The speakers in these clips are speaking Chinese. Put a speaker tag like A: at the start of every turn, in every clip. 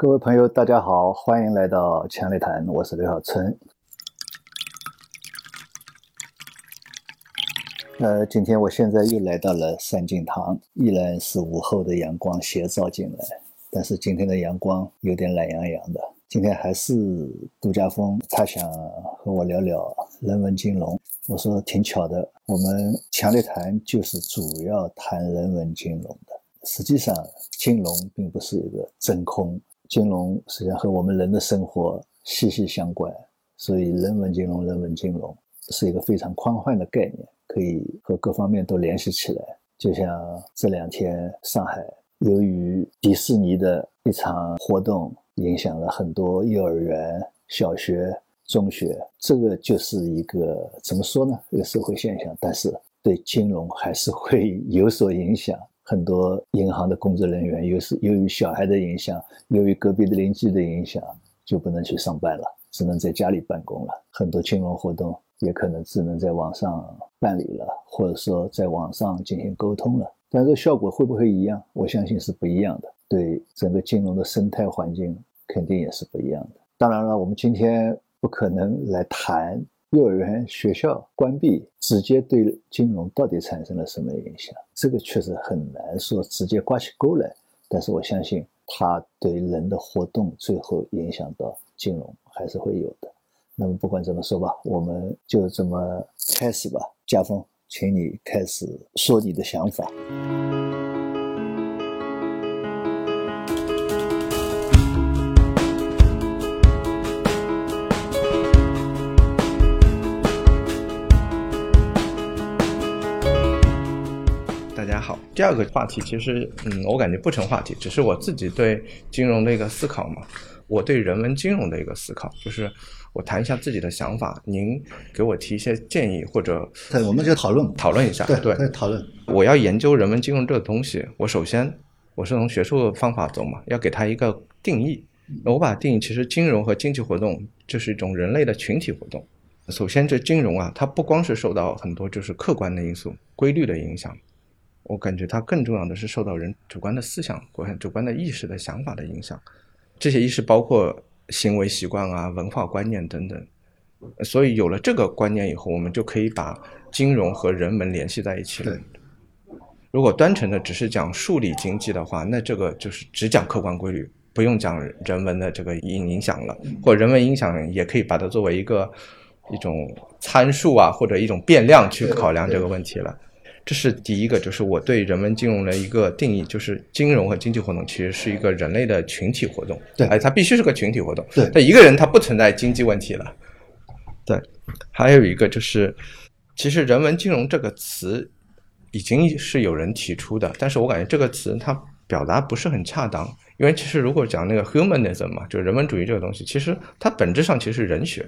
A: 各位朋友，大家好，欢迎来到强烈谈，我是刘小春。呃，今天我现在又来到了三敬堂，依然是午后的阳光斜照进来，但是今天的阳光有点懒洋洋的。今天还是杜家峰，他想和我聊聊人文金融。我说挺巧的，我们强烈谈就是主要谈人文金融的。实际上，金融并不是一个真空。金融实际上和我们人的生活息息相关，所以人文金融、人文金融是一个非常宽泛的概念，可以和各方面都联系起来。就像这两天上海由于迪士尼的一场活动，影响了很多幼儿园、小学、中学，这个就是一个怎么说呢？一个社会现象，但是对金融还是会有所影响。很多银行的工作人员，又是由于小孩的影响，由于隔壁的邻居的影响，就不能去上班了，只能在家里办公了。很多金融活动也可能只能在网上办理了，或者说在网上进行沟通了。但这效果会不会一样？我相信是不一样的。对整个金融的生态环境，肯定也是不一样的。当然了，我们今天不可能来谈。幼儿园、学校关闭，直接对金融到底产生了什么影响？这个确实很难说直接挂起钩来。但是我相信，它对人的活动最后影响到金融还是会有的。那么不管怎么说吧，我们就这么开始吧。家峰，请你开始说你的想法。
B: 第二个话题其实，嗯，我感觉不成话题，只是我自己对金融的一个思考嘛。我对人文金融的一个思考，就是我谈一下自己的想法，您给我提一些建议或者，
A: 对，我们就讨论
B: 讨论一下。
A: 对对，讨论。
B: 我要研究人文金融这个东西，我首先我是从学术方法走嘛，要给它一个定义。我把定义，其实金融和经济活动就是一种人类的群体活动。首先，这金融啊，它不光是受到很多就是客观的因素、规律的影响。我感觉它更重要的是受到人主观的思想、主观的意识的想法的影响，这些意识包括行为习惯啊、文化观念等等。所以有了这个观念以后，我们就可以把金融和人文联系在一起了。如果单纯的只是讲数理经济的话，那这个就是只讲客观规律，不用讲人文的这个影影响了，或人文影响也可以把它作为一个一种参数啊，或者一种变量去考量这个问题了。这是第一个，就是我对人文金融的一个定义，就是金融和经济活动其实是一个人类的群体活动。
A: 对，
B: 哎，它必须是个群体活动。
A: 对，
B: 那一个人他不存在经济问题了。对，还有一个就是，其实人文金融这个词已经是有人提出的，但是我感觉这个词它表达不是很恰当，因为其实如果讲那个 humanism 嘛，就人文主义这个东西，其实它本质上其实是人学。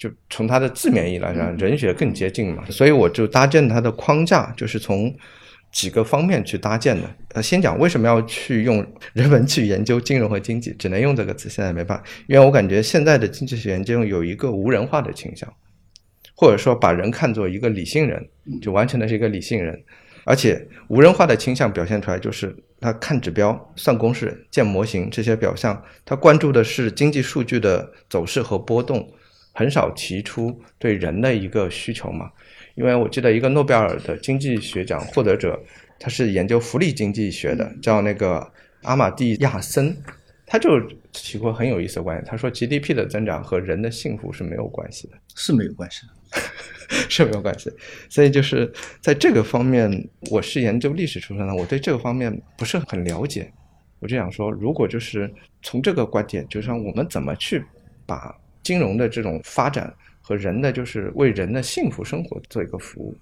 B: 就从它的字面意义来讲，人学更接近嘛，所以我就搭建它的框架，就是从几个方面去搭建的。呃，先讲为什么要去用人文去研究金融和经济，只能用这个词，现在没办法，因为我感觉现在的经济学研究有一个无人化的倾向，或者说把人看作一个理性人，就完全的是一个理性人，而且无人化的倾向表现出来就是他看指标、算公式、建模型这些表象，他关注的是经济数据的走势和波动。很少提出对人的一个需求嘛，因为我记得一个诺贝尔的经济学奖获得者，他是研究福利经济学的，叫那个阿马蒂亚森，他就提过很有意思的观点，他说 GDP 的增长和人的幸福是没有关系的，
A: 是没有关系的，
B: 是没有关系。所以就是在这个方面，我是研究历史出身的，我对这个方面不是很了解，我就想说，如果就是从这个观点，就是我们怎么去把金融的这种发展和人的就是为人的幸福生活做一个服务，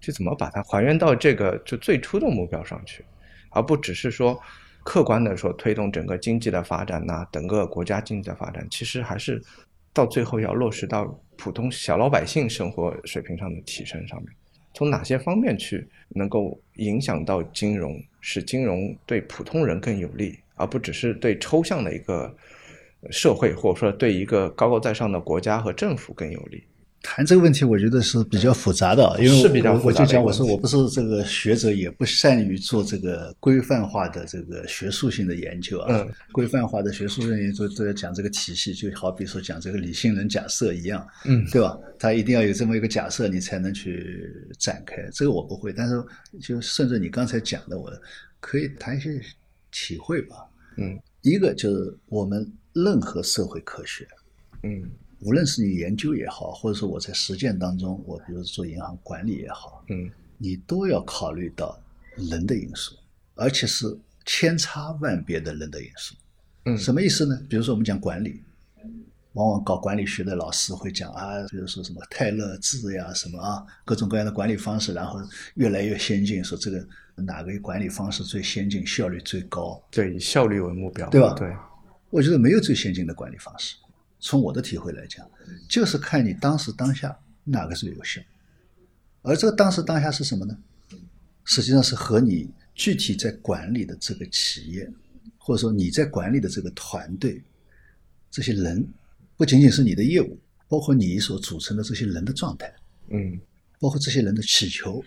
B: 就怎么把它还原到这个就最初的目标上去，而不只是说客观的说推动整个经济的发展呐，整个国家经济的发展，其实还是到最后要落实到普通小老百姓生活水平上的提升上面。从哪些方面去能够影响到金融，使金融对普通人更有利，而不只是对抽象的一个。社会或者说对一个高高在上的国家和政府更有利，
A: 谈这个问题，我觉得是比较复杂的，因为
B: 是比较
A: 我就讲，我说我不是这个学者，也不善于做这个规范化的这个学术性的研究啊。
B: 嗯
A: 规范化的学术性研究都要讲这个体系，就好比说讲这个理性人假设一样，
B: 嗯
A: 对吧？他一定要有这么一个假设，你才能去展开。这个我不会，但是就顺着你刚才讲的，我可以谈一些体会吧。
B: 嗯
A: 一个就是我们任何社会科学，
B: 嗯
A: 无论是你研究也好，或者说我在实践当中，我比如做银行管理也好，
B: 嗯
A: 你都要考虑到人的因素，而且是千差万别的人的因素。
B: 嗯
A: 什么意思呢？比如说我们讲管理，往往搞管理学的老师会讲啊，比如说什么泰勒制呀，什么啊，各种各样的管理方式，然后越来越先进，说这个哪个管理方式最先进，效率最高。
B: 对，以效率为目标，
A: 对吧
B: 对，
A: 我觉得没有最先进的管理方式。从我的体会来讲，就是看你当时当下哪个最有效。而这个当时当下是什么呢？实际上是和你具体在管理的这个企业，或者说你在管理的这个团队，这些人，不仅仅是你的业务，包括你所组成的这些人的状态，
B: 嗯
A: 包括这些人的祈求，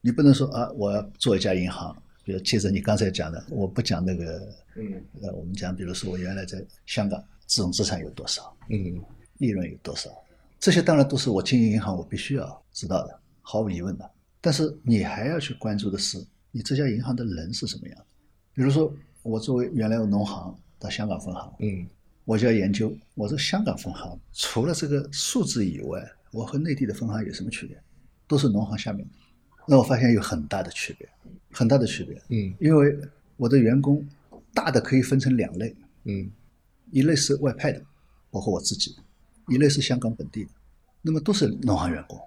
A: 你不能说啊，我要做一家银行，比如接着你刚才讲的，我不讲那个，
B: 嗯
A: 呃，我们讲，比如说我原来在香港自种资产有多少，
B: 嗯
A: 利润有多少，这些当然都是我经营银行我必须要知道的，毫无疑问的。但是你还要去关注的是，你这家银行的人是什么样的。比如说，我作为原来的农行到香港分行，
B: 嗯
A: 我就要研究我这香港分行除了这个数字以外，我和内地的分行有什么区别？都是农行下面的。那我发现有很大的区别，很大的区别。
B: 嗯
A: 因为我的员工大的可以分成两类，
B: 嗯
A: 一类是外派的，包括我自己；一类是香港本地的。那么都是农行员工，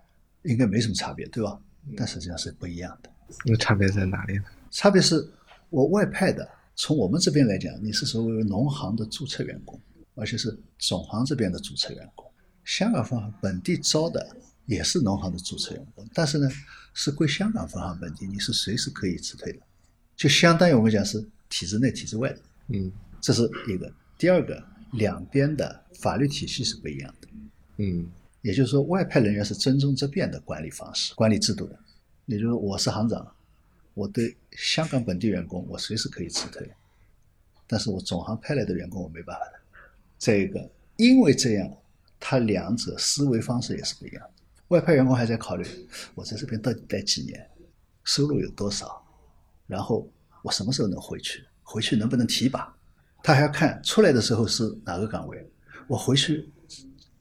A: 应该没什么差别，对吧？但实际上是不一样的。
B: 那差别在哪里呢？
A: 差别是我外派的，从我们这边来讲，你是所谓农行的注册员工，而且是总行这边的注册员工。香港分行本地招的也是农行的注册员工，但是呢，是归香港分行本地，你是随时可以辞退的，就相当于我们讲是体制内、体制外的。
B: 嗯
A: 这是一个。第二个，两边的法律体系是不一样的，
B: 嗯
A: 也就是说，外派人员是尊重这边的管理方式、管理制度的。也就是说，我是行长，我对香港本地员工我随时可以辞退，但是我总行派来的员工我没办法的。再一个，因为这样，他两者思维方式也是不一样的。外派员工还在考虑我在这边到底待几年，收入有多少，然后我什么时候能回去，回去能不能提拔，他还要看出来的时候是哪个岗位，我回去，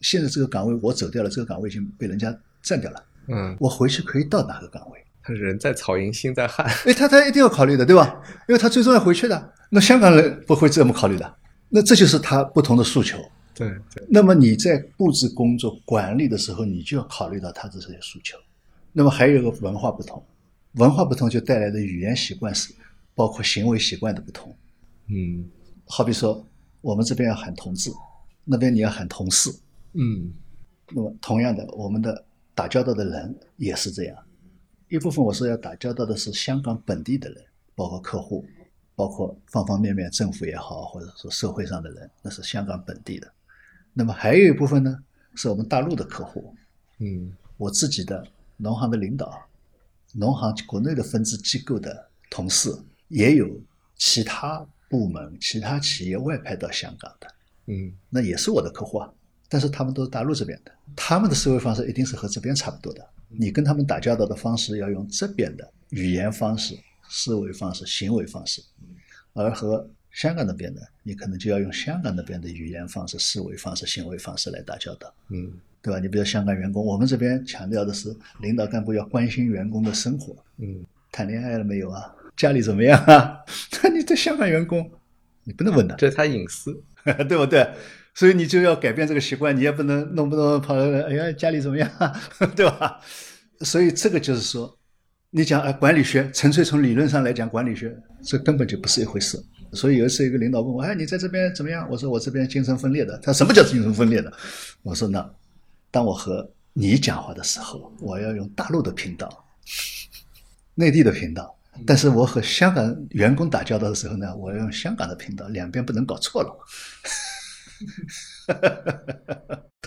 A: 现在这个岗位我走掉了，这个岗位已经被人家占掉了，
B: 嗯，
A: 我回去可以到哪个岗位？
B: 他人在曹营心在汉，
A: 哎，他他一定要考虑的，对吧？因为他最终要回去的。那香港人不会这么考虑的，那这就是他不同的诉求。
B: 对对，
A: 那么你在布置工作管理的时候，你就要考虑到他的这些诉求。那么还有一个文化不同，文化不同就带来的语言习惯是，包括行为习惯的不同。
B: 嗯
A: 好比说，我们这边要喊同志，那边你要喊同事。
B: 嗯
A: 那么同样的，我们的打交道的人也是这样。一部分我说要打交道的是香港本地的人，包括客户，包括方方面面，政府也好，或者说社会上的人，那是香港本地的。那么还有一部分呢，是我们大陆的客户，
B: 嗯
A: 我自己的农行的领导，农行国内的分支机构的同事，也有其他部门、其他企业外派到香港的。
B: 嗯
A: 那也是我的客户啊，但是他们都是大陆这边的，他们的思维方式一定是和这边差不多的。你跟他们打交道的方式要用这边的语言方式、思维方式、行为方式，而和香港那边的，你可能就要用香港那边的语言方式、思维方式、行为方式来打交道，
B: 嗯
A: 对吧？你比如香港员工，我们这边强调的是领导干部要关心员工的生活，
B: 嗯
A: 谈恋爱了没有啊？家里怎么样啊？那你在香港员工，你不能问的，
B: 这是他隐私。
A: 对不对？所以你就要改变这个习惯，你也不能弄不弄跑来，哎呀，家里怎么样，对吧？所以这个就是说，你讲啊，管理学纯粹从理论上来讲，管理学这根本就不是一回事。所以有一次，一个领导问我，哎，你在这边怎么样？我说我这边精神分裂的。他说什么叫精神分裂的？我说那，当我和你讲话的时候，我要用大陆的频道，内地的频道。但是我和香港员工打交道的时候呢，我要用香港的频道，两边不能搞错了。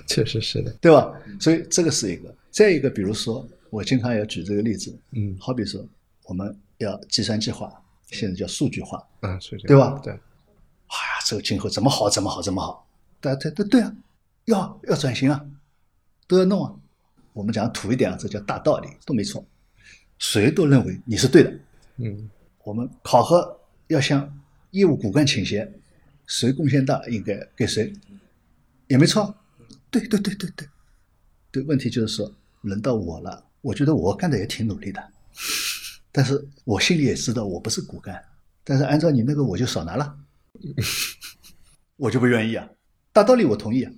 B: 确实是的，
A: 对吧？所以这个是一个。再一个，比如说，我经常要举这个例子，
B: 嗯
A: 好比说，我们要计算机化，现在叫数据化，
B: 啊，是这样
A: 对吧
B: 对，
A: 哎呀，这个今后怎么好，怎么好，怎么好？大家对对对啊，要要转型啊，都要弄啊。我们讲土一点啊，这叫大道理，都没错。谁都认为你是对的。
B: 嗯
A: 我们考核要向业务骨干倾斜，谁贡献大应该给谁，也没错。对对对对对，对。问题就是说，轮到我了，我觉得我干的也挺努力的，但是我心里也知道我不是骨干，但是按照你那个我就少拿了，我就不愿意啊。大道理我同意啊。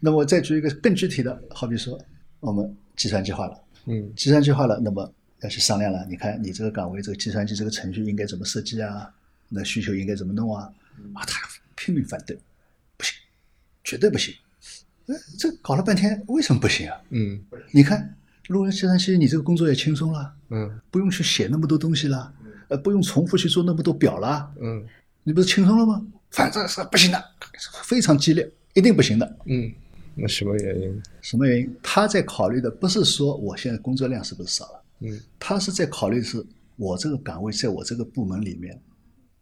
A: 那么我再举一个更具体的，好比说我们计算机化了。
B: 嗯
A: 计算机化了，那么要去商量了。你看你这个岗位，这个计算机这个程序应该怎么设计啊？那需求应该怎么弄啊？啊，他拼命反对，不行，绝对不行。哎，这搞了半天，为什么不行啊？
B: 嗯
A: 你看，录入计算机，你这个工作也轻松了，
B: 嗯
A: 不用去写那么多东西了，呃，不用重复去做那么多表了，
B: 嗯
A: 你不是轻松了吗？反正是不行的，非常激烈，一定不行的。
B: 嗯，那什么原因？
A: 什么原因？他在考虑的不是说我现在工作量是不是少了。
B: 嗯
A: 他是在考虑是我这个岗位在我这个部门里面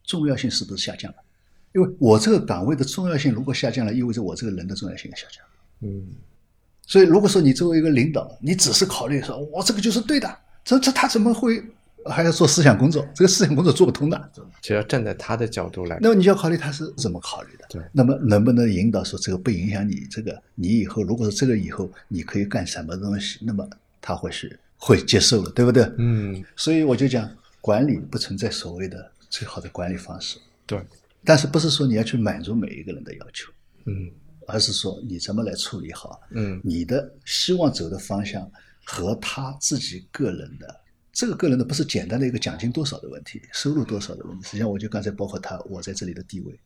A: 重要性是不是下降了？因为我这个岗位的重要性如果下降了，意味着我这个人的重要性也下降。
B: 嗯
A: 所以，如果说你作为一个领导，你只是考虑说我这个就是对的，这这他怎么会还要做思想工作？这个思想工作做不通的。
B: 只要站在他的角度来，
A: 那么你就要考虑他是怎么考虑的。
B: 对
A: 那么能不能引导说这个不影响你这个，你以后如果是这个以后你可以干什么东西，那么他会是会接受了，对不对？
B: 嗯
A: 所以我就讲，管理不存在所谓的最好的管理方式，
B: 对，
A: 但是不是说你要去满足每一个人的要求，
B: 嗯
A: 而是说你怎么来处理好
B: 嗯
A: 你的希望走的方向和他自己个人的。这个个人的不是简单的一个奖金多少的问题，收入多少的问题。实际上，我就刚才包括他，我在这里的地位，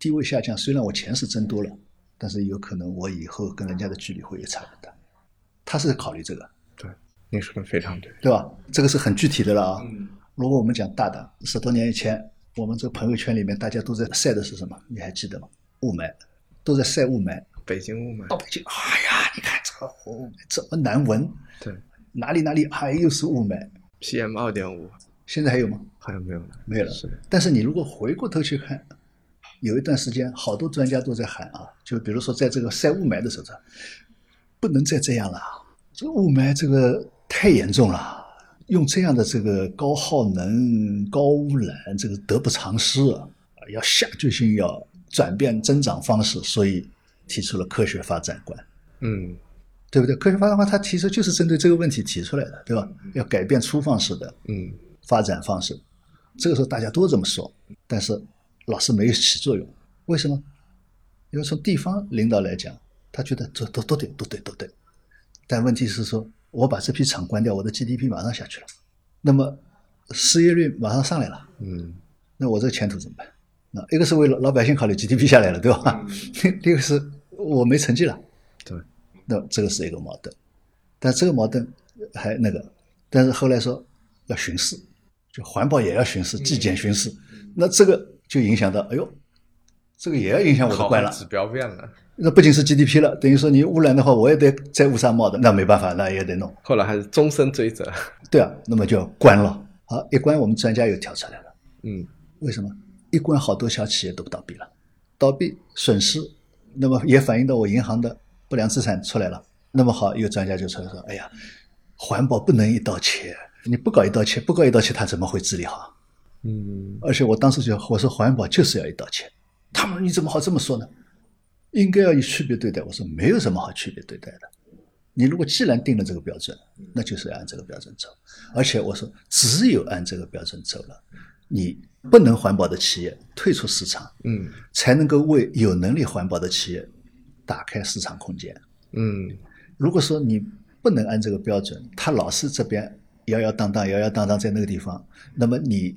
A: 地位下降，虽然我钱是增多了，但是有可能我以后跟人家的距离会也差很大。他是考虑这个，
B: 对，您说的非常对，
A: 对吧？这个是很具体的了啊。
B: 嗯
A: 如果我们讲大的，十多年以前，我们这个朋友圈里面大家都在晒的是什么？你还记得吗？雾霾，都在晒雾霾。
B: 北京雾霾
A: 到，北京，哎呀，你看这个雾霾这么难闻，
B: 对
A: 哪里哪里还又是雾霾
B: ？，PM 二点五
A: 现在还有吗？
B: 好像没有了，
A: 没有了
B: 是的，
A: 但是你如果回过头去看，有一段时间，好多专家都在喊啊，就比如说在这个晒雾霾的时候，不能再这样了，这个雾霾这个太严重了。用这样的这个高耗能、高污染，这个得不偿失啊！要下决心要转变增长方式，所以提出了科学发展观，
B: 嗯
A: 对不对？科学发展观它其实就是针对这个问题提出来的，对吧？要改变粗放式的
B: 嗯
A: 发展方式。这个时候大家都这么说，但是老是没有起作用。为什么？因为从地方领导来讲，他觉得这都都对，都对，都对。但问题是说，我把这批厂关掉，我的 GDP 马上下去了，那么失业率马上上来了，
B: 嗯。
A: 那我这个前途怎么办？那一个是为了老百姓考虑，GDP 下来了，对吧？另一个是我没成绩了，
B: 对，
A: 那这个是一个矛盾，但这个矛盾还那个，但是后来说要巡视，就环保也要巡视，纪检巡视，那这个就影响到，哎呦，这个也要影响我的官了。
B: 指标变了，
A: 那不仅是 GDP 了，等于说你污染的话，我也得在乌纱帽的，那没办法，那也得弄。
B: 后来还是终身追责，
A: 对啊，那么就要关了。好，一关我们专家又跳出来了，
B: 嗯
A: 为什么？一关好多小企业都倒闭了，倒闭损失，那么也反映到我银行的不良资产出来了。那么好，有专家就出来说：“哎呀，环保不能一刀切，你不搞一刀切，不搞一刀切，它怎么会治理好？”
B: 嗯
A: 而且我当时就我说环保就是要一刀切，他们说你怎么好这么说呢？应该要以区别对待。我说没有什么好区别对待的。你如果既然定了这个标准，那就是要按这个标准走。而且我说，只有按这个标准走了，你不能环保的企业退出市场，
B: 嗯
A: 才能够为有能力环保的企业打开市场空间。
B: 嗯
A: 如果说你不能按这个标准，他老是这边摇摇荡荡、摇摇荡荡在那个地方，那么你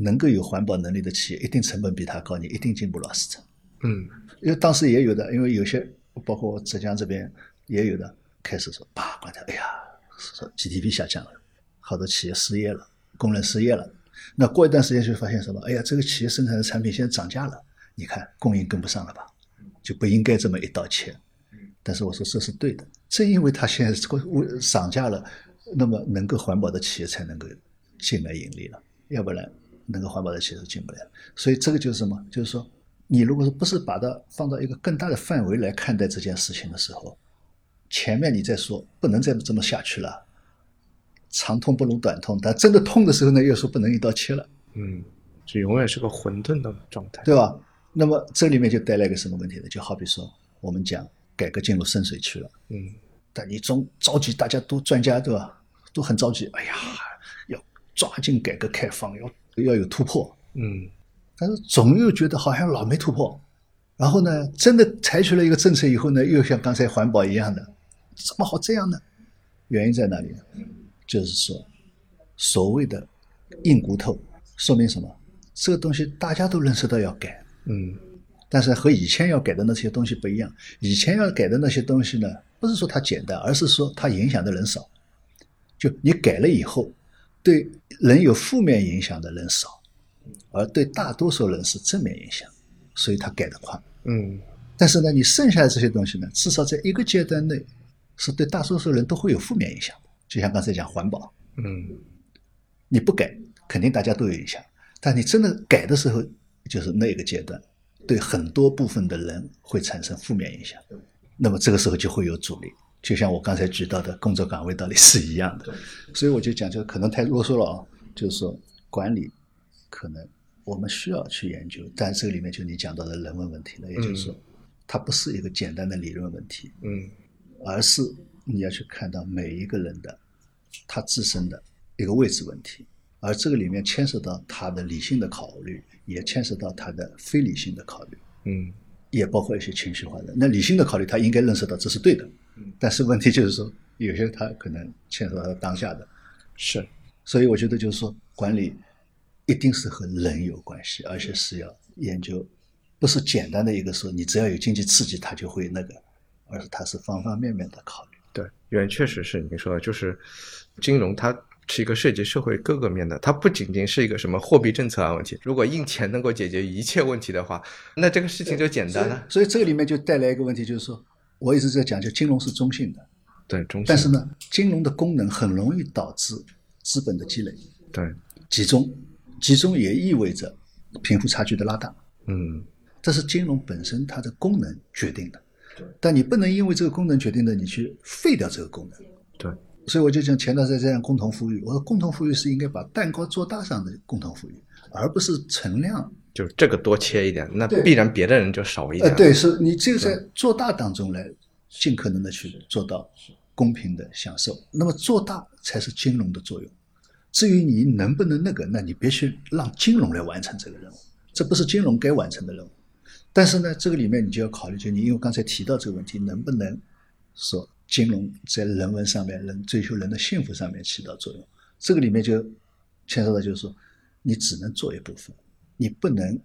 A: 能够有环保能力的企业，一定成本比他高，你一定进不了市场。
B: 嗯
A: 因为当时也有的，因为有些包括浙江这边也有的，开始说啪关掉，哎呀，说 GDP 下降了，好多企业失业了，工人失业了。那过一段时间就发现什么？哎呀，这个企业生产的产品现在涨价了，你看供应跟不上了吧就不应该这么一刀切。但是我说这是对的，正因为它现在这个涨价了，那么能够环保的企业才能够进来盈利了，要不然能够环保的企业是进不来的。所以这个就是什么？就是说，你如果说不是把它放到一个更大的范围来看待这件事情的时候，前面你在说不能再这么下去了，长痛不如短痛，但真的痛的时候呢，又说不能一刀切了，
B: 嗯，就永远是个混沌的状态，
A: 对吧？那么这里面就带来一个什么问题呢？就好比说我们讲改革进入深水区了，
B: 嗯
A: 但你总着急，大家都专家对吧？都很着急，哎呀，要抓紧改革开放，要要有突破。
B: 嗯
A: 但是总又觉得好像老没突破，然后呢，真的采取了一个政策以后呢，又像刚才环保一样的，怎么好这样呢？原因在哪里？就是说，所谓的硬骨头，说明什么？这个东西大家都认识到要改，
B: 嗯
A: 但是和以前要改的那些东西不一样。以前要改的那些东西呢，不是说它简单，而是说它影响的人少。就你改了以后，对人有负面影响的人少，而对大多数人是正面影响，所以他改得快。
B: 嗯
A: 但是呢，你剩下的这些东西呢，至少在一个阶段内，是对大多数人都会有负面影响的。就像刚才讲环保，
B: 嗯
A: 你不改，肯定大家都有影响。但你真的改的时候，就是那个阶段，对很多部分的人会产生负面影响。那么这个时候就会有阻力，就像我刚才举到的工作岗位道理是一样的。所以我就讲，就可能太啰嗦了啊，就是说管理可能我们需要去研究，但这个里面就你讲到的人文问题了，也就是说，它不是一个简单的理论问题，
B: 嗯。
A: 而是你要去看到每一个人的他自身的一个位置问题，而这个里面牵涉到他的理性的考虑，也牵涉到他的非理性的考虑，
B: 嗯。
A: 也包括一些情绪化的。那理性的考虑，他应该认识到这是对的，但是问题就是说，有些他可能牵涉到当下的，
B: 是
A: 所以我觉得就是说，管理一定是和人有关系，而且是要研究，不是简单的一个说你只要有经济刺激，它就会那个，而是它是方方面面的考虑。
B: 对，原确实是您说的，就是金融它是一个涉及社会各个面的，它不仅仅是一个什么货币政策啊问题。如果印钱能够解决一切问题的话，那这个事情就简单了。
A: 所以这个里面就带来一个问题，就是说，我一直在讲，就金融是中性的，
B: 对，中性。
A: 但是呢，金融的功能很容易导致资本的积累、
B: 对，
A: 集中，集中也意味着贫富差距的拉大，
B: 嗯。
A: 这是金融本身它的功能决定的。但你不能因为这个功能决定的，你去废掉这个功能。
B: 对，
A: 所以我就讲前段时间在讲共同富裕，我说共同富裕是应该把蛋糕做大上的共同富裕，而不是存量。
B: 就这个多切一点，那必然别的人就少一点。
A: 呃，对，是你这个在做大当中来尽可能的去做到公平的享受，那么做大才是金融的作用。至于你能不能那个，那你必须让金融来完成这个任务，这不是金融该完成的任务。但是呢，这个里面你就要考虑，就你因为刚才提到这个问题，能不能说金融在人文上面、人追求人的幸福上面起到作用？这个里面就牵涉到就是说，你只能做一部分，你不能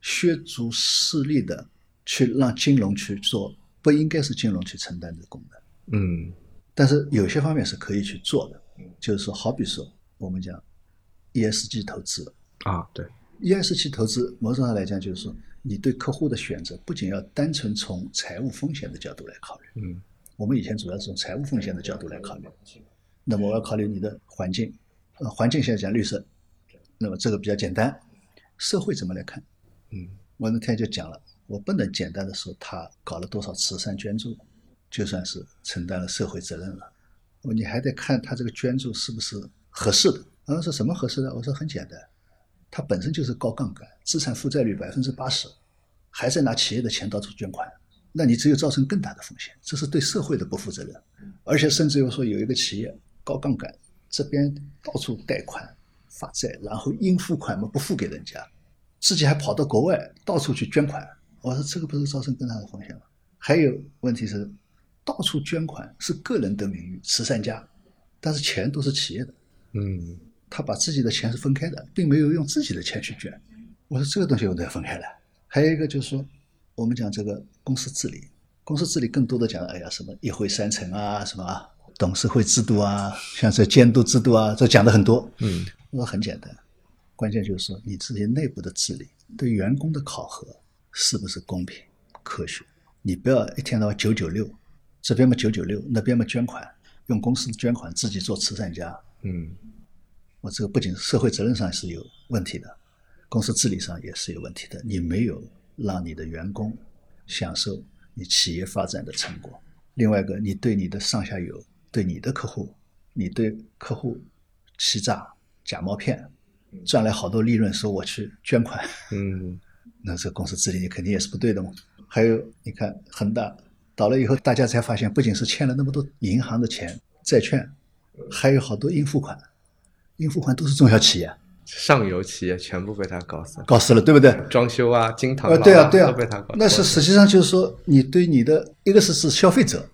A: 削足适力的去让金融去做不应该是金融去承担的功能。
B: 嗯
A: 但是有些方面是可以去做的，就是说，好比说我们讲 ESG 投资
B: 啊，对
A: ，，ESG 投资某种上来讲，就是说你对客户的选择不仅要单纯从财务风险的角度来考虑，
B: 嗯
A: 我们以前主要是从财务风险的角度来考虑。那么我要考虑你的环境，呃，环境现在讲绿色，那么这个比较简单。社会怎么来看？
B: 嗯
A: 我那天就讲了，我不能简单的说他搞了多少慈善捐助，就算是承担了社会责任了。我你还得看他这个捐助是不是合适的。然后说什么合适的？我说很简单，他本身就是高杠杆，资产负债率百分之八十，还在拿企业的钱到处捐款，那你只有造成更大的风险，这是对社会的不负责任。而且甚至又说有一个企业高杠杆，这边到处贷款发债，然后应付款嘛不付给人家，自己还跑到国外到处去捐款。我说这个不是造成更大的风险吗？还有问题是，到处捐款是个人的名誉，慈善家，但是钱都是企业的，
B: 嗯
A: 他把自己的钱是分开的，并没有用自己的钱去捐。我说这个东西我都要分开来。还有一个就是说，我们讲这个公司治理，公司治理更多的讲，哎呀，什么一会三层啊，什么啊董事会制度啊，像这监督制度啊，这讲的很多。
B: 嗯
A: 我说很简单，关键就是说你自己内部的治理，对员工的考核是不是公平、科学？你不要一天到晚九九六，这边嘛九九六，那边嘛捐款，用公司的捐款自己做慈善家。
B: 嗯
A: 我这个不仅社会责任上是有问题的，公司治理上也是有问题的。你没有让你的员工享受你企业发展的成果。另外一个，你对你的上下游、对你的客户，你对客户欺诈、假冒骗，赚来好多利润，说我去捐款，
B: 嗯
A: 那这个公司治理你肯定也是不对的嘛。还有，你看恒大倒了以后，大家才发现，不仅是欠了那么多银行的钱、债券，还有好多应付款，应付款都是中小企业
B: 上游企业全部被他搞死了，
A: 搞死了，对不对？
B: 装修啊、金堂
A: 呃，
B: 啊
A: 对啊，对啊
B: 都被他搞，
A: 那是实际上就是说，你对你的一个是是消费者，
B: 对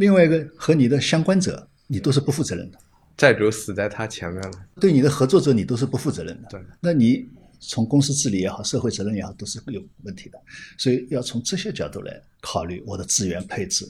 A: 另外一个和你的相关者，你都是不负责任的。
B: 债主死在他前面了。
A: 对你的合作者，你都是不负责任的。
B: 对，
A: 那你从公司治理也好，社会责任也好，都是有问题的。所以要从这些角度来考虑我的资源配置。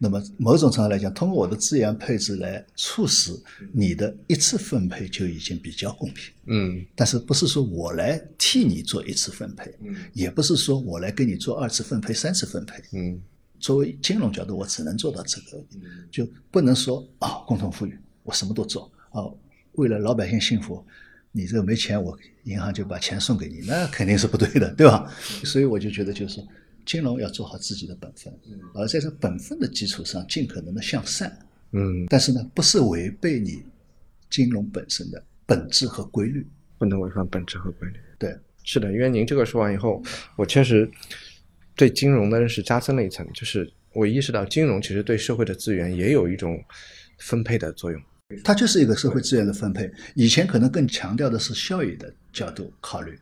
A: 那么某种程度来讲，通过我的资源配置来促使你的一次分配就已经比较公平。
B: 嗯
A: 但是不是说我来替你做一次分配，
B: 嗯
A: 也不是说我来给你做二次分配、三次分配。
B: 嗯
A: 作为金融角度，我只能做到这个，就不能说啊、共同富裕，我什么都做。啊、为了老百姓幸福，你这个没钱，我银行就把钱送给你，那肯定是不对的，对吧？所以我就觉得，就是金融要做好自己的本分，而在这本分的基础上，尽可能的向善，
B: 嗯，
A: 但是呢，不是违背你金融本身的本质和规律。
B: 不能违反本质和规律。
A: 对，
B: 是的，因为您这个说完以后，我确实对金融的认识加深了一层，就是我意识到金融其实对社会的资源也有一种分配的作用。
A: 它就是一个社会资源的分配。以前可能更强调的是效益的角度考虑，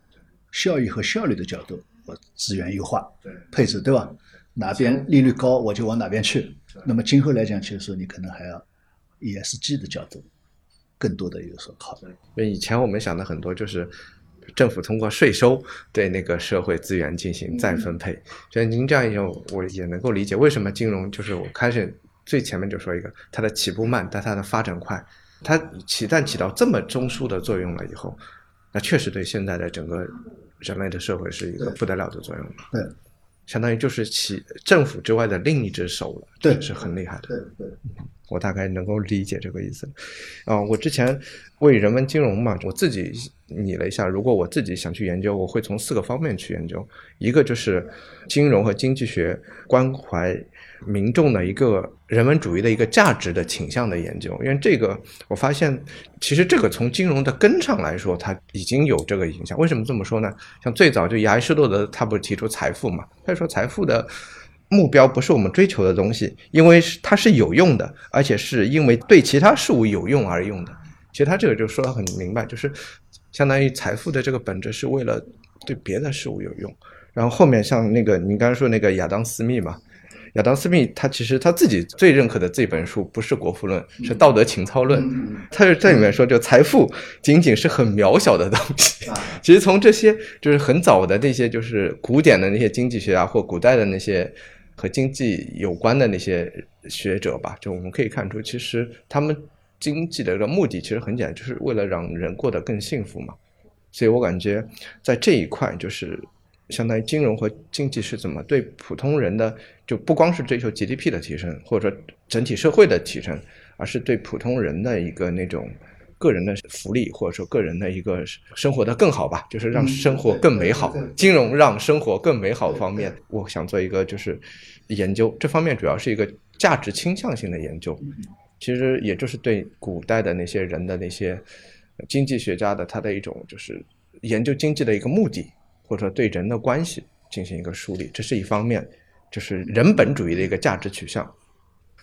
A: 效益和效率的角度，我资源优化配置，对吧？哪边利率高，我就往哪边去。那么今后来讲，其实你可能还要 ESG 的角度更多的有所考虑。
B: 因为以前我们想的很多就是政府通过税收对那个社会资源进行再分配。所以您这样一种，我也能够理解为什么金融就是我开始最前面就说一个，它的起步慢，但它的发展快。它起但起到这么中枢的作用了以后，那确实对现在的整个人类的社会是一个不得了的作用。
A: 对
B: 相当于就是起政府之外的另一只手了，
A: 对
B: 这是很厉害的。
A: 对对，
B: 我大概能够理解这个意思。啊、我之前为人文金融嘛，我自己拟了一下，如果我自己想去研究，我会从四个方面去研究。一个就是金融和经济学关怀民众的一个人文主义的一个价值的倾向的研究，因为这个我发现，其实这个从金融的根上来说，它已经有这个影响。为什么这么说呢？像最早就亚里士多德他不是提出财富嘛，他说财富的。目标不是我们追求的东西，因为它是有用的，而且是因为对其他事物有用而用的。其实他这个就说的很明白，就是相当于财富的这个本质是为了对别的事物有用。然后后面像那个你刚才说那个亚当斯密嘛，亚当斯密他其实他自己最认可的这本书不是《国富论》，是《道德情操论》。他就在里面说，就财富仅仅是很渺小的东西。其实从这些就是很早的那些就是古典的那些经济学啊，或古代的那些和经济有关的那些学者吧，就我们可以看出，其实他们经济的一个目的其实很简单，就是为了让人过得更幸福嘛。所以我感觉在这一块，就是相当于金融和经济是怎么对普通人的，就不光是追求 GDP 的提升，或者说整体社会的提升，而是对普通人的一个那种个人的福利，或者说个人的一个生活的更好吧，就是让生活更美好。金融让生活更美好方面，我想做一个就是研究，这方面主要是一个价值倾向性的研究。其实也就是对古代的那些人的那些经济学家的他的一种就是研究经济的一个目的，或者说对人的关系进行一个梳理，这是一方面，就是人本主义的一个价值取向。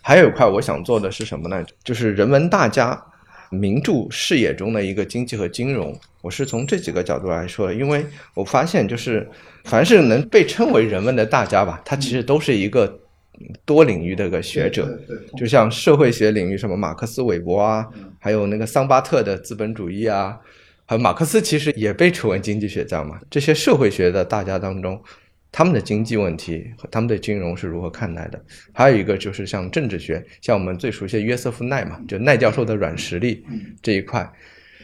B: 还有一块我想做的是什么呢？就是人文大家名著视野中的一个经济和金融。我是从这几个角度来说，因为我发现就是凡是能被称为人文的大家吧，他其实都是一个多领域的一个学者。就像社会学领域，什么马克思韦伯啊，还有那个桑巴特的资本主义啊，马克思其实也被称为经济学家嘛。这些社会学的大家当中，他们的经济问题和他们对金融是如何看待的？还有一个就是像政治学，像我们最熟悉的约瑟夫奈嘛，就奈教授的软实力这一块，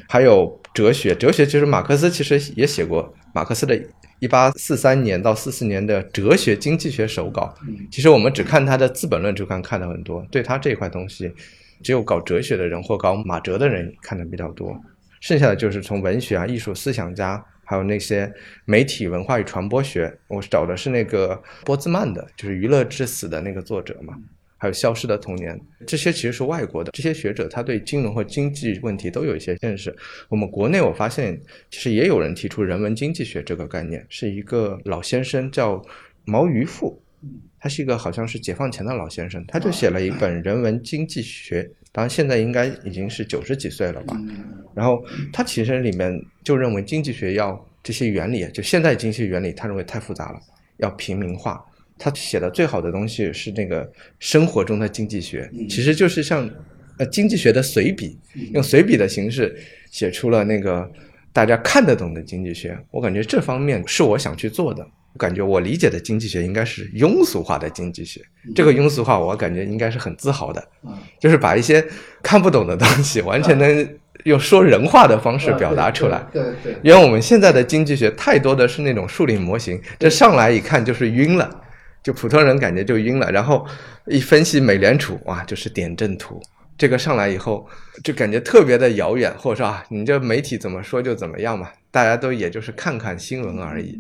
B: 还有哲学，哲学其实马克思其实也写过马克思的一八四三年到四四年的哲学经济学手稿，其实我们只看他的《资本论》，就看看的很多。对他这一块东西，只有搞哲学的人或搞马哲的人看的比较多。剩下的就是从文学啊、艺术思想家，还有那些媒体文化与传播学，我找的是那个波兹曼的，就是《娱乐至死》的那个作者嘛。还有消失的童年，这些其实是外国的这些学者，他对金融和经济问题都有一些认识。我们国内我发现，其实也有人提出人文经济学这个概念，是一个老先生叫毛于富，他是一个好像是解放前的老先生，他就写了一本人文经济学，当然现在应该已经是九十几岁了吧。然后他其实里面就认为经济学要这些原理，就现在经济原理，他认为太复杂了，要平民化。他写的最好的东西是那个生活中的经济学，其实就是像呃经济学的随笔，用随笔的形式写出了那个大家看得懂的经济学。我感觉这方面是我想去做的。我感觉我理解的经济学应该是庸俗化的经济学，这个庸俗化我感觉应该是很自豪的，就是把一些看不懂的东西完全能用说人话的方式表达出来。
A: 对对，
B: 因为我们现在的经济学太多的是那种数理模型，这上来一看就是晕了。就普通人感觉就晕了，然后一分析美联储，哇，就是点阵图。这个上来以后，就感觉特别的遥远，或者说啊，你这媒体怎么说就怎么样嘛，大家都也就是看看新闻而已。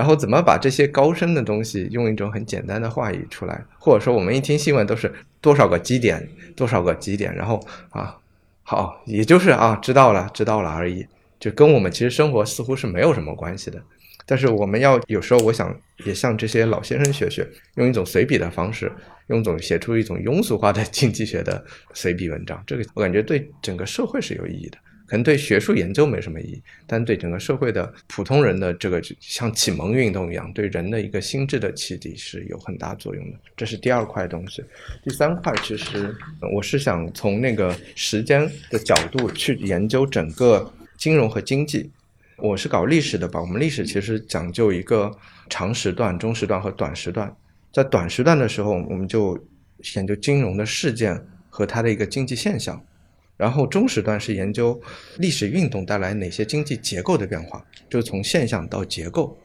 B: 然后怎么把这些高深的东西用一种很简单的话语出来，或者说我们一听新闻都是多少个基点，多少个基点，然后啊，好，也就是啊，知道了，知道了而已，就跟我们其实生活似乎是没有什么关系的。但是我们要有时候，我想也向这些老先生学学，用一种随笔的方式，用一种写出一种庸俗化的经济学的随笔文章。这个我感觉对整个社会是有意义的，可能对学术研究没什么意义，但对整个社会的普通人的这个像启蒙运动一样，对人的一个心智的启迪是有很大作用的。这是第二块东西。第三块其实我是想从那个时间的角度去研究整个金融和经济。我是搞历史的吧？我们历史其实讲究一个长时段、中时段和短时段。在短时段的时候，我们就研究金融的事件和它的一个经济现象；然后中时段是研究历史运动带来哪些经济结构的变化，就是从现象到结构。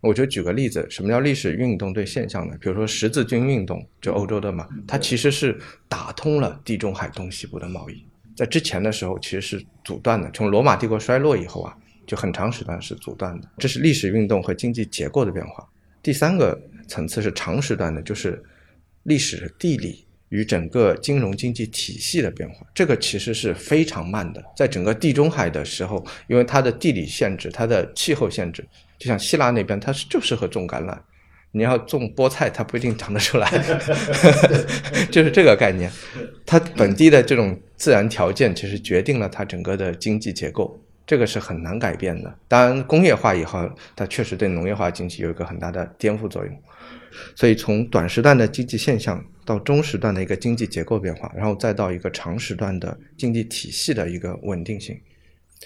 B: 我就举个例子，什么叫历史运动对现象呢？比如说十字军运动，就欧洲的嘛，它其实是打通了地中海东西部的贸易。在之前的时候，其实是阻断的。从罗马帝国衰落以后啊。就很长时段是阻断的，这是历史运动和经济结构的变化。第三个层次是长时段的，就是历史地理与整个金融经济体系的变化。这个其实是非常慢的，在整个地中海的时候，因为它的地理限制、它的气候限制，就像希腊那边，它是就适合种橄榄，你要种菠菜，它不一定长得出来，就是这个概念。它本地的这种自然条件，其实决定了它整个的经济结构。这个是很难改变的。当然，工业化以后，它确实对农业化经济有一个很大的颠覆作用。所以，从短时段的经济现象到中时段的一个经济结构变化，然后再到一个长时段的经济体系的一个稳定性，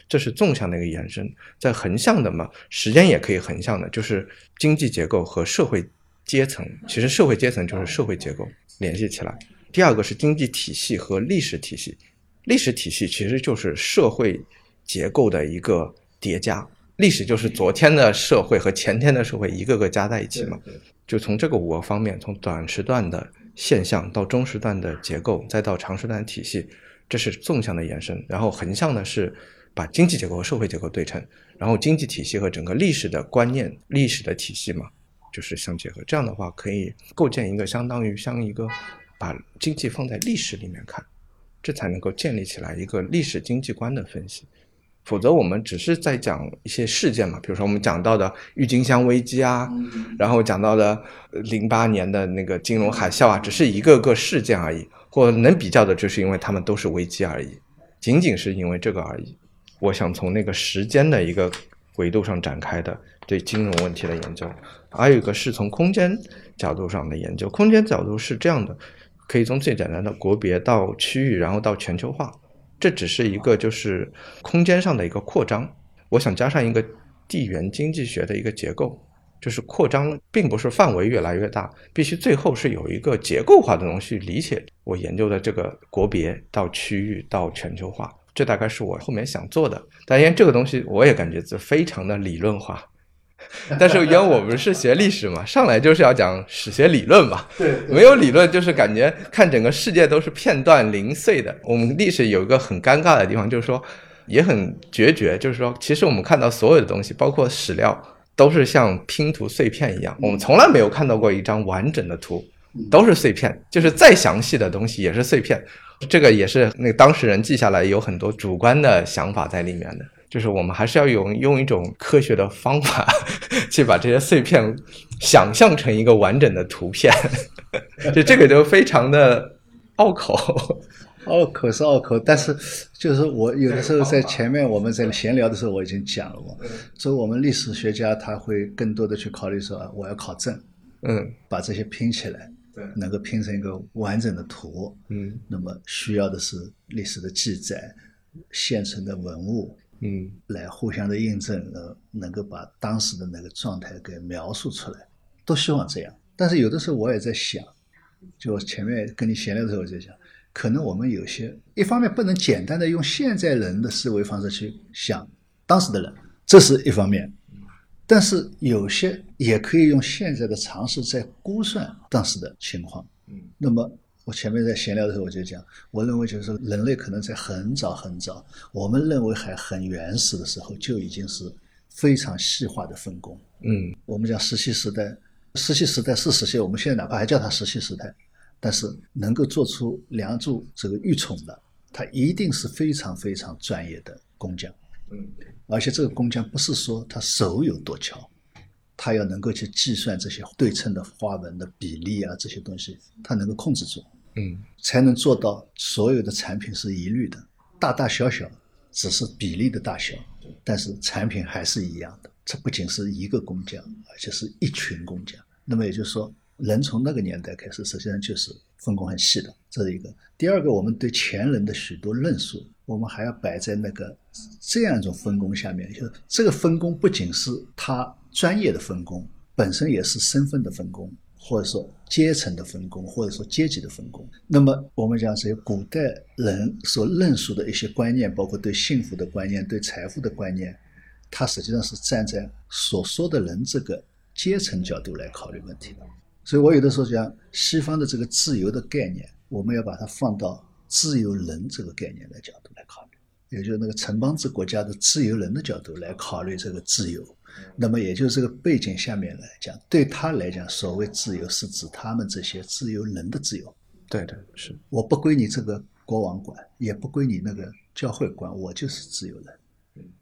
B: 这是纵向的一个延伸。在横向的嘛，时间也可以横向的，就是经济结构和社会阶层。其实，社会阶层就是社会结构联系起来。第二个是经济体系和历史体系，历史体系其实就是社会。结构的一个叠加，历史就是昨天的社会和前天的社会一个个加在一起嘛。就从这个五个方面，从短时段的现象到中时段的结构，再到长时段的体系，这是纵向的延伸。然后横向的是把经济结构和社会结构对称，然后经济体系和整个历史的观念、历史的体系嘛，就是相结合。这样的话，可以构建一个相当于像一个把经济放在历史里面看，这才能够建立起来一个历史经济观的分析。否则，我们只是在讲一些事件嘛，比如说我们讲到的郁金香危机啊，然后讲到的零八年的那个金融海啸啊，只是一个个事件而已，或能比较的，就是因为他们都是危机而已，仅仅是因为这个而已。我想从那个时间的一个维度上展开的对金融问题的研究，还有一个是从空间角度上的研究。空间角度是这样的，可以从最简单的国别到区域，然后到全球化。这只是一个就是空间上的一个扩张，我想加上一个地缘经济学的一个结构，就是扩张并不是范围越来越大，必须最后是有一个结构化的东西理解我研究的这个国别到区域到全球化，这大概是我后面想做的。但因为这个东西我也感觉这非常的理论化，但是因为我们是学历史嘛，上来就是要讲史学理论嘛，
A: 对
B: 没有理论就是感觉看整个世界都是片段零碎的。我们历史有一个很尴尬的地方，就是说也很决绝，就是说其实我们看到所有的东西，包括史料，都是像拼图碎片一样，我们从来没有看到过一张完整的图，都是碎片，就是再详细的东西也是碎片。这个也是那个当事人记下来有很多主观的想法在里面的。就是我们还是要用用一种科学的方法 去把这些碎片想象成一个完整的图片，就这个就非常的拗口。
A: 拗口是拗口，但是就是我有的时候在前面我们在闲聊的时候我已经讲了嘛，所以我们历史学家他会更多的去考虑说我要考证，
B: 嗯，
A: 把这些拼起来，
B: 对
A: 能够拼成一个完整的图，
B: 嗯
A: 那么需要的是历史的记载、现存的文物。
B: 嗯
A: 来互相的印证，呃，能够把当时的那个状态给描述出来，都希望这样。但是有的时候我也在想，就前面跟你闲聊的时候我在想，可能我们有些一方面不能简单的用现在人的思维方式去想当时的人，这是一方面，但是有些也可以用现在的常识在估算当时的情况。
B: 嗯
A: 那么我前面在闲聊的时候我就讲，我认为就是说人类可能在很早很早，我们认为还很原始的时候，就已经是非常细化的分工。
B: 嗯
A: 我们讲石器时代，石器时代是石器，我们现在哪怕还叫它石器时代，但是能够做出梁柱这个玉琮的，他一定是非常非常专业的工匠。
B: 嗯
A: 而且这个工匠不是说他手有多巧，他要能够去计算这些对称的花纹的比例啊，这些东西他能够控制住，
B: 嗯
A: 才能做到所有的产品是一律的，大大小小只是比例的大小，但是产品还是一样的。这不仅是一个工匠，而且是一群工匠。那么也就是说，人从那个年代开始，实际上就是分工很细的，这是一个。第二个，我们对前人的许多论述，我们还要摆在那个这样一种分工下面，就是这个分工不仅是他专业的分工，本身也是身份的分工，或者说阶层的分工，或者说阶级的分工。那么我们讲这些古代人所论述的一些观念，包括对幸福的观念、对财富的观念，它实际上是站在所说的人这个阶层角度来考虑问题的。所以我有的时候讲，西方的这个自由的概念，我们要把它放到自由人这个概念的角度来考虑，也就是那个城邦制国家的自由人的角度来考虑这个自由。那么也就是这个背景下面来讲，对他来讲，所谓自由是指他们这些自由人的自由。
B: 对对是
A: 我不归你这个国王管，也不归你那个教会管，我就是自由人。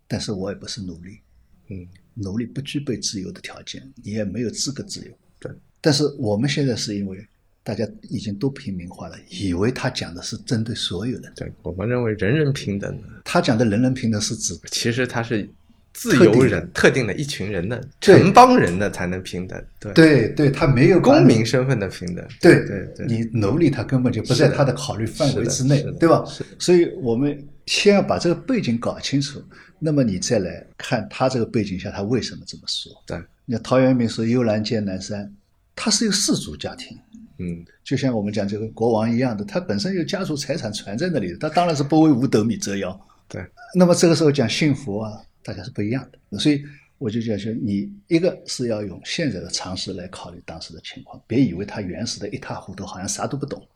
A: 但是我也不是奴隶，
B: 嗯
A: 奴隶不具备自由的条件，你也没有资格自由。
B: 对，
A: 但是我们现在是因为大家已经都平民化了，以为他讲的是针对所有人。
B: 对，我们认为人人平等的，
A: 他讲的人人平等是指
B: 其实他是自由人特定的。一群人的城邦人的才能平等，对。
A: 对对，他没有
B: 公民身份的平等，
A: 对
B: 对对。
A: 你奴隶他根本就不在他的考虑范围之内，对吧？所以我们先要把这个背景搞清楚，那么你再来看他这个背景下他为什么这么说。
B: 对，
A: 你看陶渊明说“幽兰见南山”，他是一个氏族家庭，
B: 嗯
A: 就像我们讲这个国王一样的，他本身有家族财产传在那里的，他当然是不为五斗米折腰。
B: 对，
A: 那么这个时候讲幸福啊，大家是不一样的，所以我就讲说，你一个是要用现在的常识来考虑当时的情况，别以为他原始的一塌糊涂，好像啥都不懂，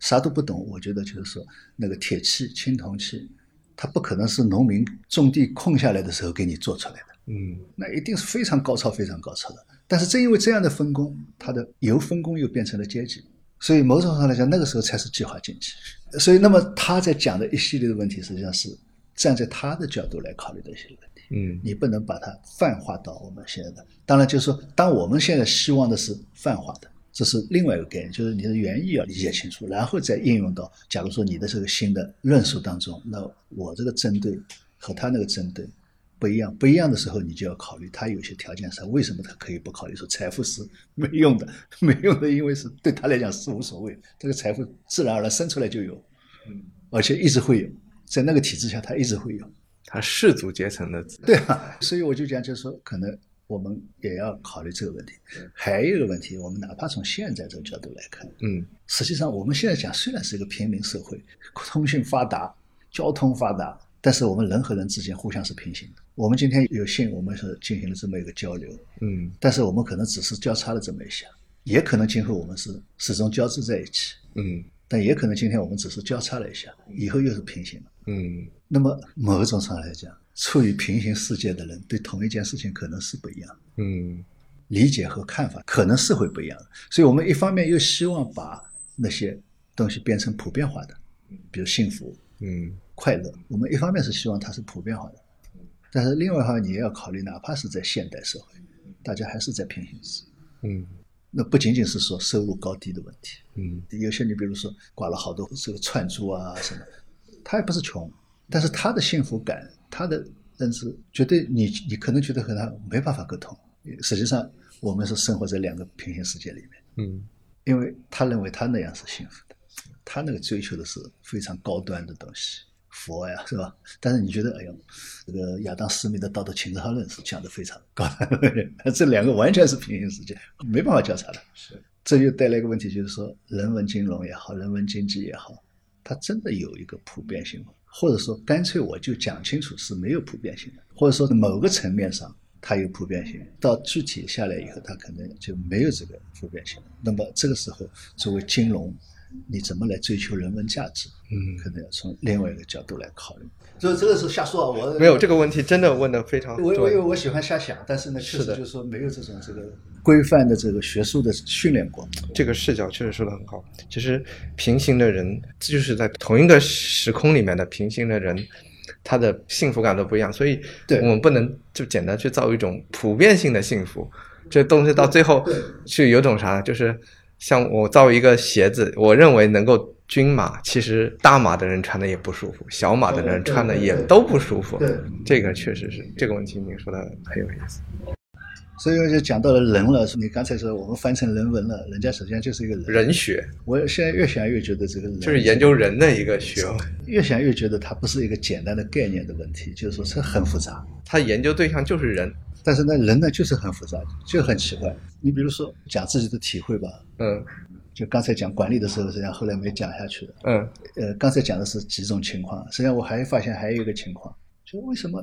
A: 啥都不懂。我觉得就是说，那个铁器、青铜器，它不可能是农民种地空下来的时候给你做出来的。
B: 嗯
A: 那一定是非常高超、非常高超的。但是正因为这样的分工，它的由分工又变成了阶级，所以某种上来讲，那个时候才是计划经济。所以，那么他在讲的一系列的问题，实际上是站在他的角度来考虑的一些问题。
B: 嗯
A: 你不能把它泛化到我们现在的。当然，就是说，当我们现在希望的是泛化的，这是另外一个概念，就是你的原意要理解清楚，然后再应用到，假如说你的这个新的论述当中，那我这个针对和他那个针对不一样，不一样的时候，你就要考虑他有些条件上为什么他可以不考虑说财富是 没用的，没用的，因为是对他来讲是无所谓，这个财富自然而然生出来就有，
B: 嗯，
A: 而且一直会有，在那个体制下他一直会有。
B: 他氏族阶层的
A: 对啊，所以我就讲，就是说，可能我们也要考虑这个问题。还有一个问题，我们哪怕从现在这个角度来看，
B: 嗯
A: 实际上我们现在讲，虽然是一个平民社会，通讯发达，交通发达，但是我们人和人之间互相是平行的。我们今天有幸，我们是进行了这么一个交流，
B: 嗯
A: 但是我们可能只是交叉了这么一下，也可能今后我们是始终交织在一起，
B: 嗯
A: 但也可能今天我们只是交叉了一下，以后又是平行了。
B: 嗯
A: 那么某种上来讲，处于平行世界的人对同一件事情可能是不一样。
B: 嗯
A: 理解和看法可能是会不一样的，所以我们一方面又希望把那些东西变成普遍化的，比如幸福、
B: 嗯。
A: 快乐，我们一方面是希望它是普遍化的，但是另外一方面你也要考虑，哪怕是在现代社会，大家还是在平行世界，
B: 嗯。
A: 那不仅仅是说收入高低的问题，
B: 嗯。
A: 有些你比如说挂了好多这个串珠啊什么，他也不是穷，但是他的幸福感，他的认知绝对你你可能觉得和他没办法沟通，实际上我们是生活在两个平行世界里面，
B: 嗯。
A: 因为他认为他那样是幸福的，他那个追求的是非常高端的东西，佛呀是吧？但是你觉得哎呦，这个亚当·斯密的《道德情操论》是讲的非常高端的，这两个完全是平行世界，没办法交叉的。
B: 是
A: 这就带来一个问题，就是说人文金融也好，人文经济也好，它真的有一个普遍性吗？或者说干脆我就讲清楚是没有普遍性的，或者说某个层面上它有普遍性，到具体下来以后，它可能就没有这个普遍性了。那么这个时候，作为金融，你怎么来追求人文价值？
B: 嗯
A: 可能要从另外一个角度来考虑。所以这个是瞎说啊，我
B: 没有这个问题真的问的非常
A: 我我因为我喜欢瞎想，但是呢，确实就是说没有这种这个规范的这个学术的训练过。
B: 这个视角确实说的很好。其实平行的人，就是在同一个时空里面的平行的人，他的幸福感都不一样，所以我们不能就简单去造一种普遍性的幸福。这东西到最后是有种啥呢？就是像我造一个鞋子，我认为能够均码，其实大码的人穿的也不舒服，小码的人穿的也都不舒服。
A: 对
B: 这个确实是这个问题，您说的很有意思。
A: 所以我就讲到了人了，你刚才说我们翻成人文了，人家首先就是一个人。
B: 人学
A: 我现在越想越觉得这个人
B: 就是研究人的一个学问，
A: 越想越觉得它不是一个简单的概念的问题，就是说这很复杂。
B: 他研究对象就是人。
A: 但是呢，人呢就是很复杂，就很奇怪。你比如说讲自己的体会吧，
B: 嗯
A: 就刚才讲管理的时候，实际上后来没讲下去的。
B: 嗯
A: 呃，刚才讲的是几种情况，实际上我还发现还有一个情况，就为什么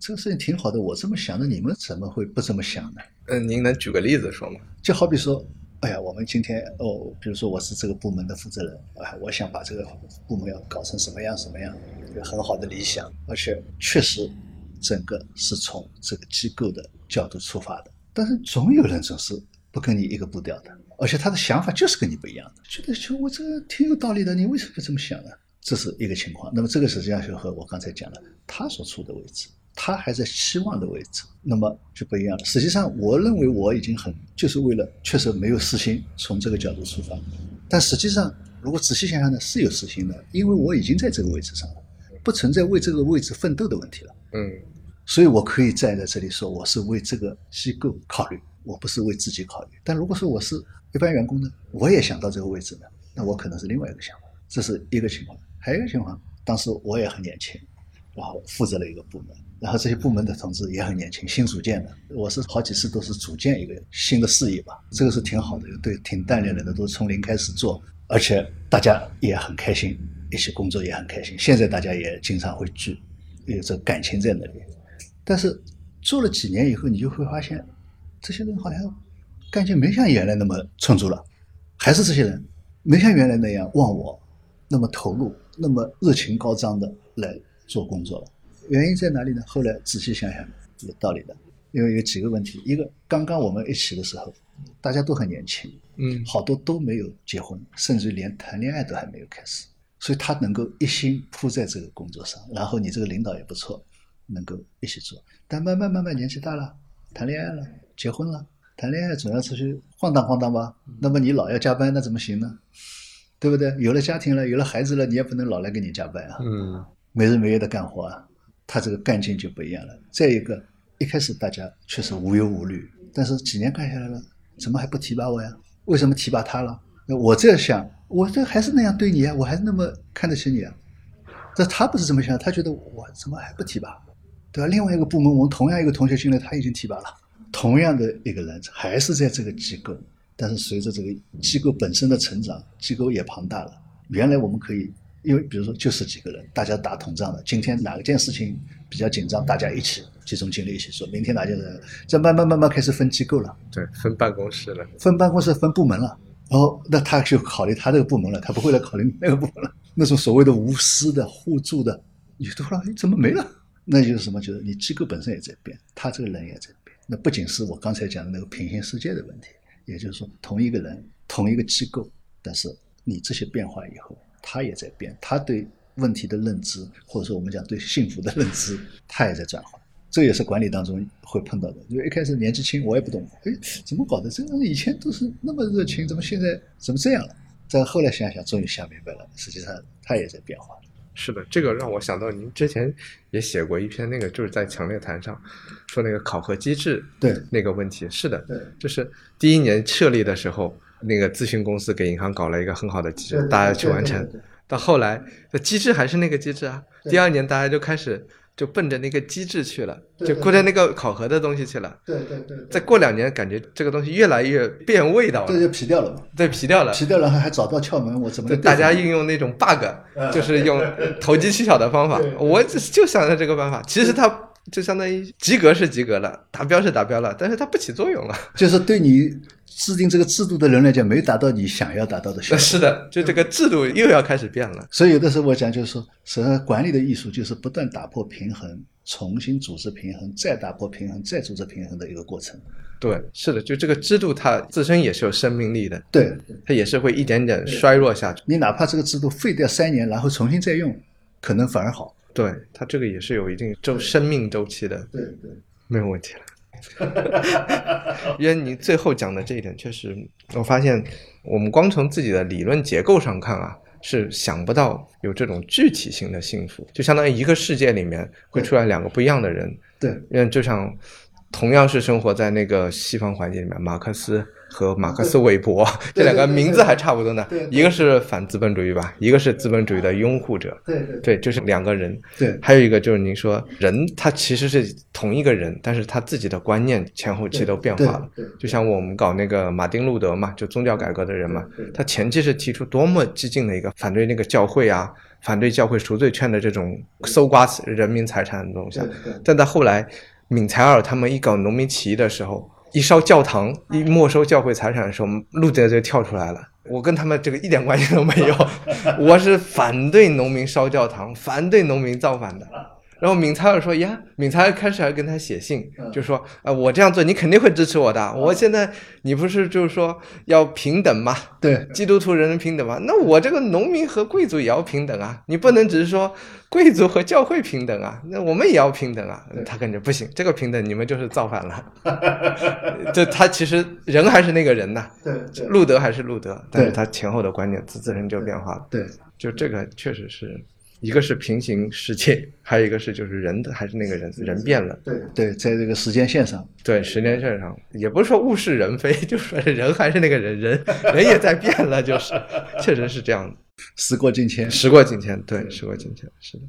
A: 这个事情挺好的，我这么想的，你们怎么会不这么想呢？
B: 嗯，您能举个例子说吗？
A: 就好比说，哎呀，我们今天哦，比如说我是这个部门的负责人，哎，我想把这个部门要搞成什么样什么样，有很好的理想，而且确实整个是从这个机构的角度出发的。但是总有人总是不跟你一个步调的，而且他的想法就是跟你不一样的，觉得就我这个挺有道理的，你为什么不这么想呢？这是一个情况。那么这个实际上就和我刚才讲的他所处的位置。他还在期望的位置，那么就不一样了。实际上，我认为我已经很就是为了确实没有私心，从这个角度出发。但实际上，如果仔细想想呢，是有私心的，因为我已经在这个位置上了，不存在为这个位置奋斗的问题了。
B: 嗯
A: 所以我可以站在这里说，我是为这个机构考虑，我不是为自己考虑。但如果说我是一般员工呢，我也想到这个位置呢，那我可能是另外一个想法，这是一个情况。还有一个情况，当时我也很年轻，然后负责了一个部门，然后这些部门的同志也很年轻，新组建的。我是好几次都是组建一个新的事业吧，这个是挺好的，对，挺锻炼人的，都从零开始做，而且大家也很开心，一起工作也很开心。现在大家也经常会聚，有这感情在那里。但是做了几年以后，你就会发现，这些人好像感觉没像原来那么充足了，还是这些人没像原来那样忘我，那么投入，那么热情高涨的来做工作了。原因在哪里呢？后来仔细想想，有道理的。因为有几个问题，一个刚刚我们一起的时候，大家都很年轻，
B: 嗯
A: 好多都没有结婚，甚至连谈恋爱都还没有开始，所以他能够一心扑在这个工作上，然后你这个领导也不错，能够一起做。但慢慢慢慢年纪大了，谈恋爱了，结婚了，谈恋爱总要出去晃荡晃荡吧？那么你老要加班，那怎么行呢？对不对？有了家庭了，有了孩子了，你也不能老来给你加班啊。
B: 嗯
A: 没日没夜的干活啊，他这个干劲就不一样了。再一个，一开始大家确实无忧无虑，但是几年干下来了，怎么还不提拔我呀？为什么提拔他了？那我这样想，我这还是那样对你啊，我还是那么看得起你啊。但他不是这么想，他觉得我怎么还不提拔，对吧？另外一个部门，我们同样一个同学进来，他已经提拔了，同样的一个人还是在这个机构，但是随着这个机构本身的成长，机构也庞大了。原来我们可以因为比如说就是几个人，大家打通仗的，今天哪件事情比较紧张，大家一起集中精力一起说，明天哪件事，这慢慢慢慢开始分机构了，
B: 对，分办公室了，
A: 分办公室分部门了，然后那他就考虑他这个部门了，他不会来考虑那个部门了，那种所谓的无私的互助的，你突然哎怎么没了？那就是什么？就是你机构本身也在变，他这个人也在变。那不仅是我刚才讲的那个平行世界的问题，也就是说，同一个人、同一个机构，但是你这些变化以后，他也在变，他对问题的认知，或者说我们讲对幸福的认知，他也在转化。这也是管理当中会碰到的。因为一开始年纪轻，我也不懂，哎，怎么搞的？这个以前都是那么热情，怎么现在怎么这样了？再后来想想，终于想明白了，实际上他也在变化。
B: 是的，这个让我想到您之前也写过一篇，那个就是在强烈谈上说那个考核机制
A: 对
B: 那个问题。是的，
A: 对
B: 就是第一年设立的时候，那个咨询公司给银行搞了一个很好的机制，大家去完成。到后来，这机制还是那个机制啊。第二年大家就开始就奔着那个机制去了，就过着那个考核的东西去了。
A: 对对对
B: 再过两年，感觉这个东西越来越变味道了，
A: 这就皮掉了嘛。
B: 对，皮掉了。
A: 皮掉了还还找不到窍门，我怎么
B: 大家运用那种 bug，
A: 嗯
B: 就是用投机取巧的方法。我就就想着这个办法，其实它就相当于及格是及格了，达标是达标了，但是它不起作用了。
A: 就是对你制定这个制度的人来讲，没达到你想要达到的效果。
B: 是的，就这个制度又要开始变了。
A: 所以有的时候我讲就是说，实际上管理的艺术就是不断打破平衡，重新组织平衡，再打破平衡，再组织平衡的一个过程。
B: 对，是的，就这个制度它自身也是有生命力的，
A: 对
B: 它也是会一点点衰弱下去。
A: 你哪怕这个制度废掉三年，然后重新再用，可能反而好。
B: 对，它这个也是有一定周生命周期的，
A: 对对，
B: 没有问题了。因为你最后讲的这一点，确实，我发现我们光从自己的理论结构上看啊，是想不到有这种具体性的幸福，就相当于一个世界里面会出来两个不一样的人，
A: 对。
B: 因为就像同样是生活在那个西方环境里面，马克思和马克思韦伯 这两个名字还差不多呢
A: 对，
B: 一个是反资本主义吧，一个是资本主义的拥护者，
A: 对对。
B: 对，就是两个人。
A: 对。
B: 还有一个就是您说人他其实是同一个人，但是他自己的观念前后期都变化了。
A: 对对。
B: 就像我们搞那个马丁路德嘛，就宗教改革的人嘛他前期是提出多么激进的一个反对那个教会啊，反对教会赎罪券的这种搜刮人民财产的东西啊
A: 对对，
B: 但到后来敏采尔他们一搞农民起义的时候，一烧教堂，一没收教会财产的时候，路德就跳出来了。我跟他们这个一点关系都没有，我是反对农民烧教堂，反对农民造反的。然后闵采尔说呀，闵采尔开始还跟他写信，就说呃我这样做你肯定会支持我的。我现在你不是就是说要平等吗？
A: 对
B: 基督徒人人平等吗？那我这个农民和贵族也要平等啊！你不能只是说贵族和教会平等啊，那我们也要平等啊。他感觉不行，这个平等你们就是造反了。就他其实人还是那个人呐，
A: 对对
B: 路德还是路德，但是他前后的观念自自身就变化了。
A: 对
B: 就这个确实是一个是平行世界，还有一个是就是人的还是那个人，人变了。
A: 对对，在这个时间线上，
B: 对，时间线上也不是说物是人非，就说人还是那个人，人人也在变了，就是确实是这样的。
A: 时过境迁。
B: 时过境迁，对，时过境迁，是的。